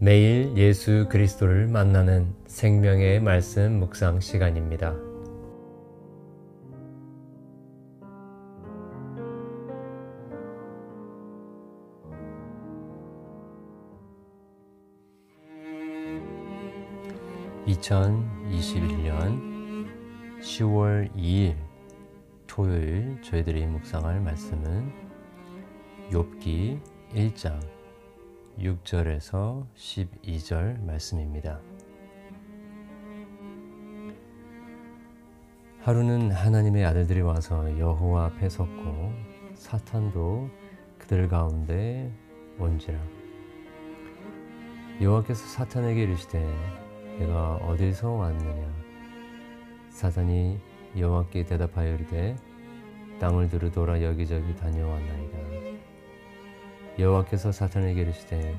매일 예수 그리스도를 만나는 생명의 말씀 묵상 시간입니다. (2021년 10월 2일) 토요일 저희들이 묵상할 말씀은 욥기 1장 6절에서 12절 말씀입니다. 하루는 하나님의 아들들이 와서 여호와 앞에 섰고 사탄도 그들 가운데 온지라. 여호와께서 사탄에게 이르시되 내가 어디서 왔느냐? 사탄이 여호와께 대답하여 이르되 땅을 두루 돌아 여기저기 다녀왔나이다 여호와께서 사탄에게 이르시되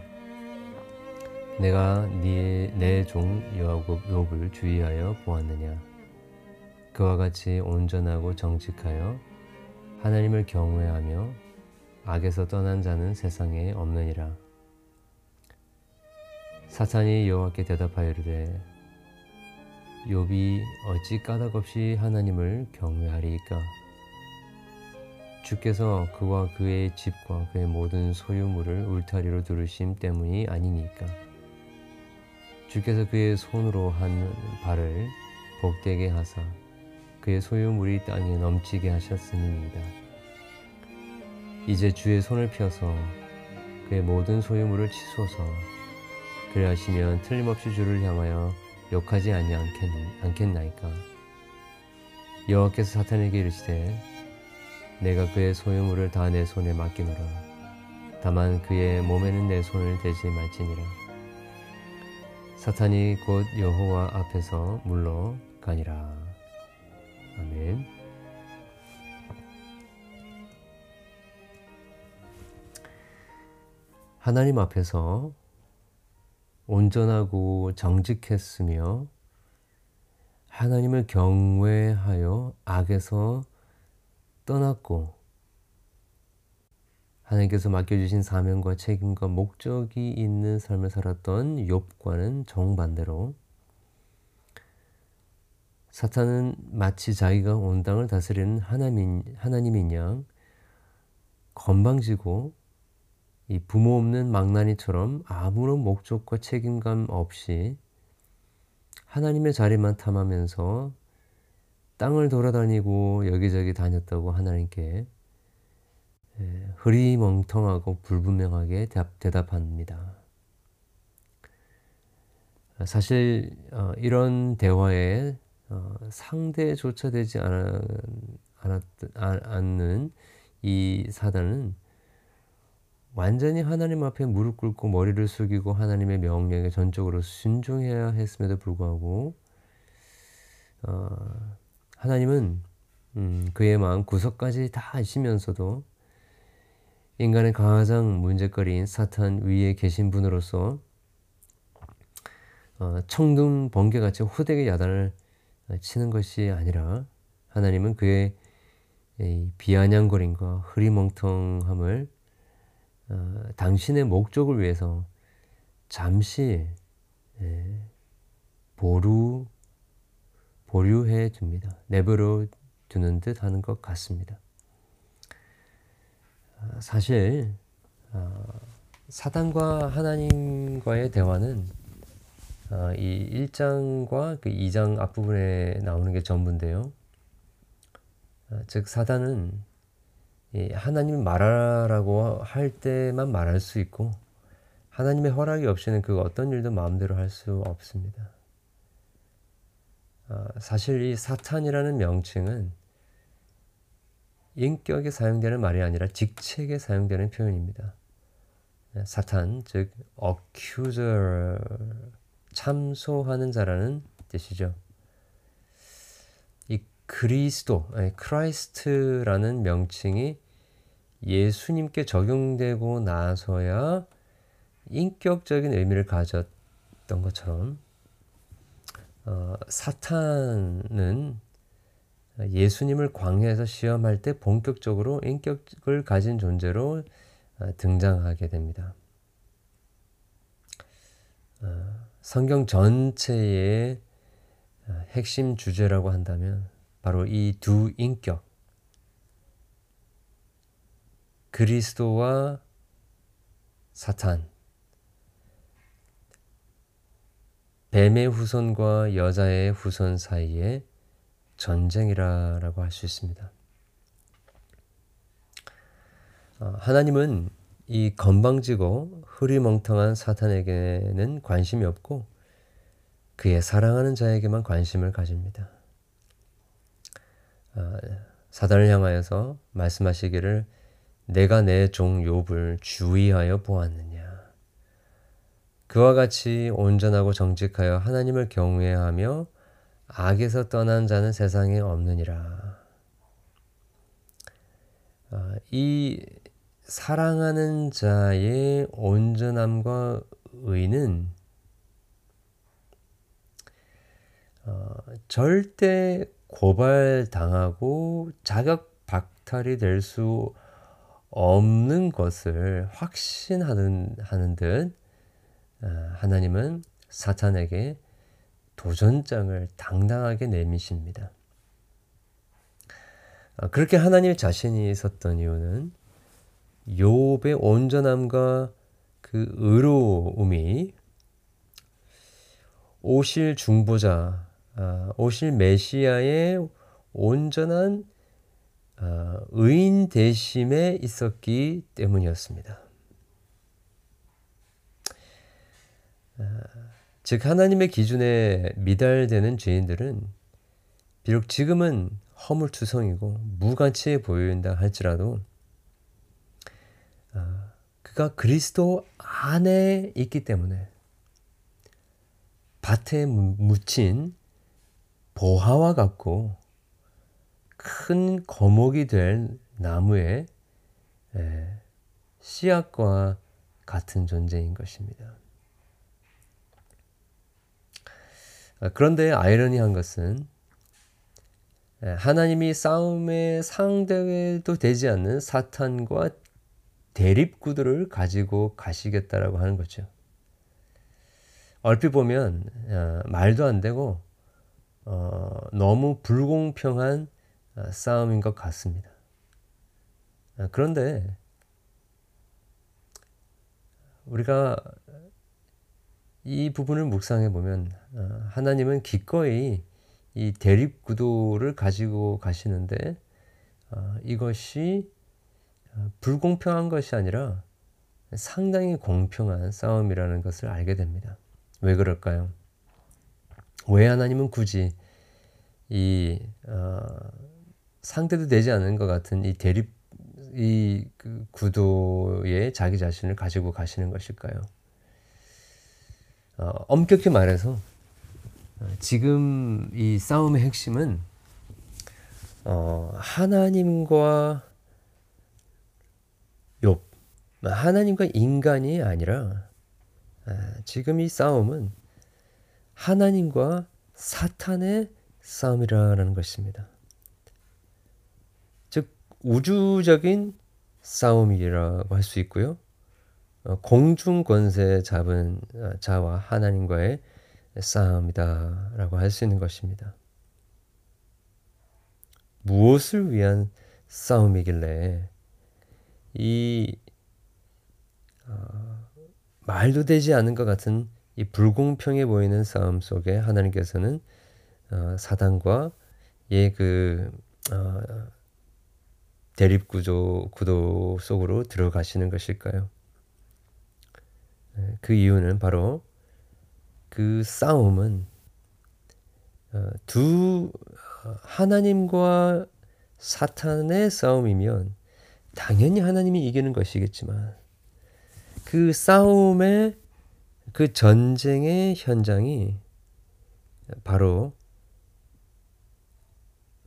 내가 내종 욥을 주의하여 보았느냐? 그와 같이 온전하고 정직하여 하나님을 경외하며 악에서 떠난 자는 세상에 없느니라. 사탄이 여호와께 대답하여 이르되 욥이 어찌 까닭없이 하나님을 경외하리이까 주께서 그와 그의 집과 그의 모든 소유물을 울타리로 두르심 때문이 아니니까. 주께서 그의 손으로 한 발을 복되게 하사 그의 소유물이 땅에 넘치게 하셨음이니이다. 이제 주의 손을 펴서 그의 모든 소유물을 치소서 그리하시면 틀림없이 주를 향하여 욕하지 아니않겠나이까 여호와께서 사탄에게 이르시되 내가 그의 소유물을 다 내 손에 맡기노라. 다만 그의 몸에는 내 손을 대지 말지니라. 사탄이 곧 여호와 앞에서 물러가니라. 아멘. 하나님 앞에서 온전하고 정직했으며 하나님을 경외하여 악에서 떠났고 하나님께서 맡겨주신 사명과 책임과 목적이 있는 삶을 살았던 욥과는 정반대로 사탄은 마치 자기가 온 땅을 다스리는 하나님, 하나님인 양 건방지고 이 부모 없는 망나니처럼 아무런 목적과 책임감 없이 하나님의 자리만 탐하면서 땅을 돌아다니고 여기저기 다녔다고 하나님께 흐리멍텅하고 불분명하게 대답 합니다. 사실 어, 이런 대화에 어, 상대조차 되지 않는 이 사단은 완전히 하나님 앞에 무릎 꿇고 머리를 숙이고 하나님의 명령에 전적으로 순종해야 했음에도 불구하고 어, 하나님은 음, 그의 마음 구석까지 다 아시면서도 인간의 가장 문제거리인 사탄 위에 계신 분으로서 어, 청둥 번개같이 호되게 야단을 치는 것이 아니라 하나님은 그의 비아냥거림과 흐리멍텅함을 어, 당신의 목적을 위해서 잠시 예, 보루 보류해 줍니다. 내버려 두는 듯 하는 것 같습니다. 아, 사실 아, 사단과 하나님과의 대화는 아, 이 1장과 그 2장 앞부분에 나오는 게 전부인데요. 즉 사단은 하나님 말하라고 할 때만 말할 수 있고 하나님의 허락이 없이는 그 어떤 일도 마음대로 할 수 없습니다. 어, 사실 이 사탄이라는 명칭은 인격에 사용되는 말이 아니라 직책에 사용되는 표현입니다. 네, 사탄, 즉 accuser, 참소하는 자라는 뜻이죠. 이 그리스도, 아니, Christ라는 명칭이 예수님께 적용되고 나서야 인격적인 의미를 가졌던 것처럼 어, 사탄은 예수님을 광야에서 시험할 때 본격적으로 인격을 가진 존재로 어, 등장하게 됩니다. 성경 전체의 핵심 주제라고 한다면 바로 이 두 인격 그리스도와 사탄 뱀의 후손과 여자의 후손 사이의 전쟁이라고 할 수 있습니다. 어, 하나님은 이 건방지고 흐리멍텅한 사탄에게는 관심이 없고 그의 사랑하는 자에게만 관심을 가집니다. 어, 사단을 향하여서 말씀하시기를 내가 내 종 욥을 주의하여 보았느냐 그와 같이 온전하고 정직하여 하나님을 경외하며 악에서 떠난 자는 세상에 없느니라. 어, 이 사랑하는 자의 온전함과 의는 어, 절대 고발당하고 자격 박탈이 될 수 없는 것을 확신하는 하는 듯 어, 하나님은 사탄에게 도전장을 당당하게 내미십니다. 어, 그렇게 하나님 자신이 섰던 이유는 욥의 온전함과 그 의로움이 오실 중보자, 아, 오실 메시아의 온전한 아, 의인 대심에 있었기 때문이었습니다. 즉 하나님의 기준에 미달되는 죄인들은 비록 지금은 허물투성이고 무가치해 보인다 할지라도 아, 그가 그리스도 안에 있기 때문에 밭에 묻힌 보화와 같고 큰 거목이 될 나무의 씨앗과 같은 존재인 것입니다. 아, 그런데 아이러니한 것은 하나님이 싸움의 상대도 되지 않는 사탄과 대립 구도를 가지고 가시겠다라고 하는 거죠. 얼핏 보면 어, 말도 안 되고 어, 너무 불공평한 어, 싸움인 것 같습니다. 어, 그런데 우리가 이 부분을 묵상해 보면 어, 하나님은 기꺼이 이 대립 구도를 가지고 가시는데 어, 이것이 어, 불공평한 것이 아니라 상당히 공평한 싸움이라는 것을 알게 됩니다. 왜 그럴까요? 왜 하나님은 굳이 이 어, 상대도 되지 않은 것 같은 이 대립 이 그 구도에 자기 자신을 가지고 가시는 것일까요? 어, 엄격히 말해서 어, 지금 이 싸움의 핵심은 어, 하나님과 욥 하나님과 인간이 아니라 아, 지금 이 싸움은 하나님과 사탄의 싸움이라는 것입니다. 즉 우주적인 싸움이라고 할 수 있고요. 어, 공중 권세 잡은 어, 자와 하나님과의 싸움이다라고 할 수 있는 것입니다. 무엇을 위한 싸움이길래 이 어, 말도 되지 않은 것 같은 이 불공평해 보이는 싸움 속에 하나님께서는 어, 사단과 예그 어, 대립 구조 구도 속으로 들어가시는 것일까요? 네, 그 이유는 바로 그 싸움은 어, 두 하나님과 사탄의 싸움이면 당연히 하나님이 이기는 것이겠지만 그 싸움의 그 전쟁의 현장이 바로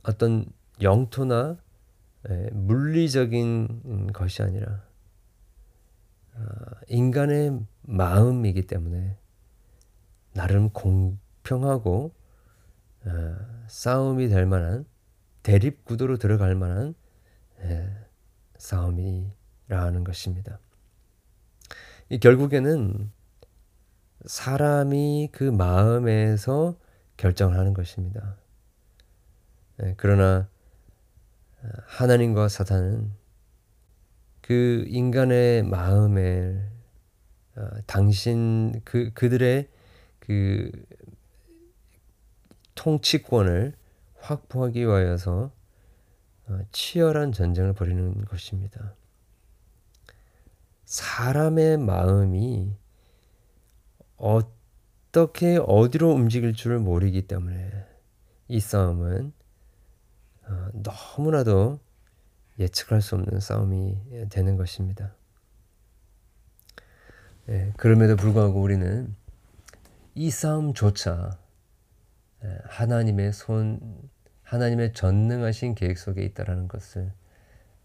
어떤 영토나 물리적인 것이 아니라 아, 인간의 마음이기 때문에 나름 공평하고 아, 싸움이 될 만한 대립 구도로 들어갈 만한 싸움이라는 것입니다. 이 결국에는 사람이 그 마음에서 결정하는 것입니다. 네, 그러나 하나님과 사탄은 그 인간의 마음에 어, 당신 그 그들의 그 통치권을 확보하기 위하여서 어, 치열한 전쟁을 벌이는 것입니다. 사람의 마음이 어떻게 어디로 움직일 줄 모르기 때문에 이 싸움은 어, 너무나도 예측할 수 없는 싸움이 되는 것입니다. 예, 그럼에도 불구하고 우리는 이 싸움조차 예, 하나님의 손, 하나님의 전능하신 계획 속에 있다라는 것을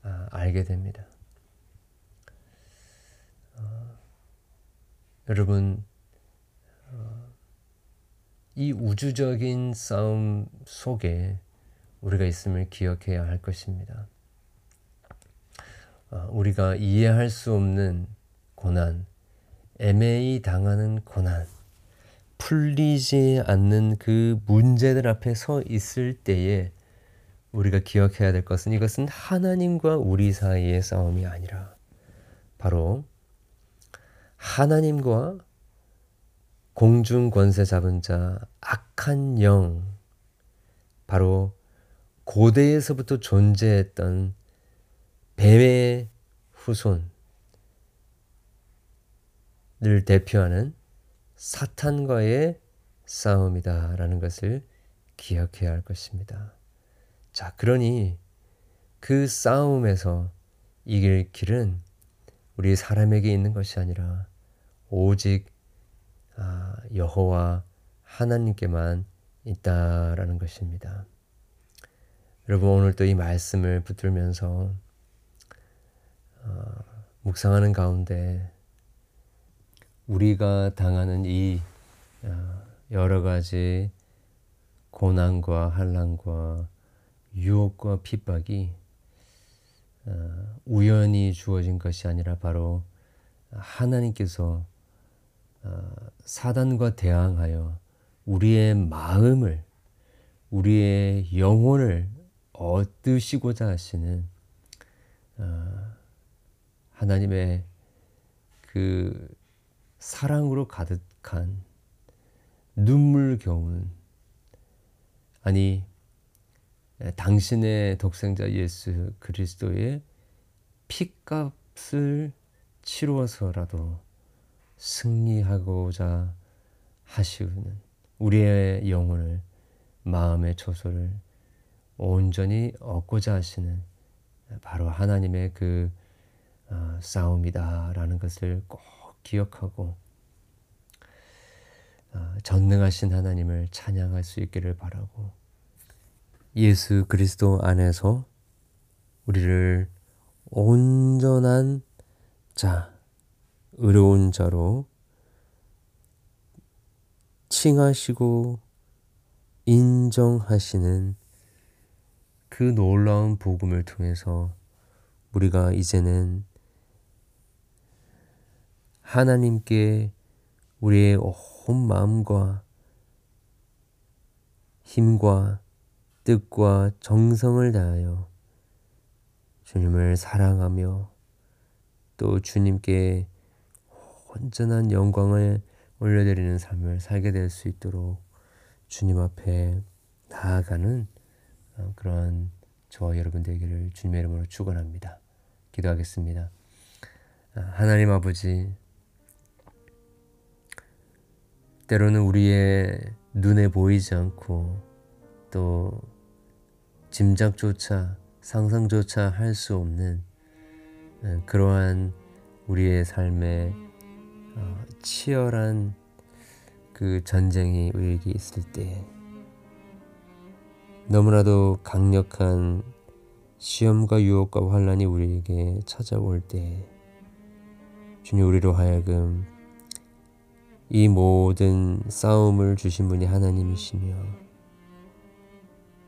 아, 알게 됩니다. 어, 여러분, 어, 이 우주적인 싸움 속에 우리가 있음을 기억해야 할 것입니다. 어, 우리가 이해할 수 없는 고난, 애매히 당하는 고난, 풀리지 않는 그 문제들 앞에 서 있을 때에 우리가 기억해야 될 것은 이것은 하나님과 우리 사이의 싸움이 아니라 바로 하나님과 공중 권세 잡은 자 악한 영 바로 고대에서부터 존재했던 뱀의 후손 을 대표하는 사탄과의 싸움이다라는 것을 기억해야 할 것입니다. 자, 그러니 그 싸움에서 이길 길은 우리 사람에게 있는 것이 아니라 오직 아, 여호와 하나님께만 있다라는 것입니다. 여러분 오늘 또이 말씀을 붙들면서 어, 묵상하는 가운데 우리가 당하는 이 어, 여러 가지 고난과 한란과 유혹과 핍박이 어, 우연히 주어진 것이 아니라 바로 하나님께서 어, 사단과 대항하여 우리의 마음을 우리의 영혼을 얻으시고자 하시는 하나님의 그 사랑으로 가득한 눈물겨운 아니 당신의 독생자 예수 그리스도의 피값을 치루어서라도 승리하고자 하시는 우리의 영혼을 마음의 초소를 온전히 얻고자 하시는 바로 하나님의 그 어, 싸움이다라는 것을 꼭 기억하고 어, 전능하신 하나님을 찬양할 수 있기를 바라고 예수 그리스도 안에서 우리를 온전한 자, 의로운 자로 칭하시고 인정하시는 그 놀라운 복음을 통해서 우리가 이제는 하나님께 우리의 온 마음과 힘과 뜻과 정성을 다하여 주님을 사랑하며 또 주님께 온전한 영광을 올려드리는 삶을 살게 될 수 있도록 주님 앞에 나아가는 어, 그런 저와 여러분 되기를 주님의 이름으로 축원합니다. 기도하겠습니다. 아, 하나님 아버지 때로는 우리의 눈에 보이지 않고 또 짐작조차 상상조차 할 수 없는 어, 그러한 우리의 삶에 어, 치열한 그 전쟁이 우리에게 있을 때 너무나도 강력한 시험과 유혹과 환란이 우리에게 찾아올 때 주님 우리로 하여금 이 모든 싸움을 주신 분이 하나님이시며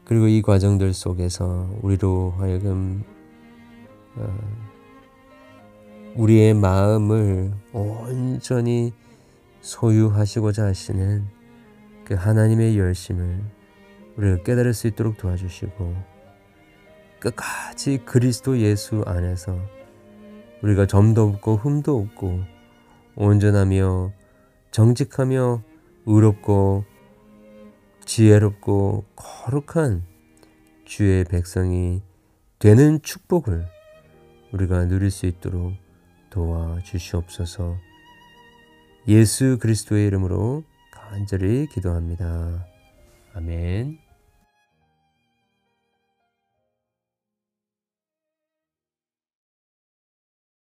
그리고 이 과정들 속에서 우리로 하여금 어, 우리의 마음을 온전히 소유하시고자 하시는 그 하나님의 열심을 우리가 깨달을 수 있도록 도와주시고 끝까지 그리스도 예수 안에서 우리가 점도 없고 흠도 없고 온전하며 정직하며 의롭고 지혜롭고 거룩한 주의 백성이 되는 축복을 우리가 누릴 수 있도록 도와주시옵소서 예수 그리스도의 이름으로 간절히 기도합니다. 아멘.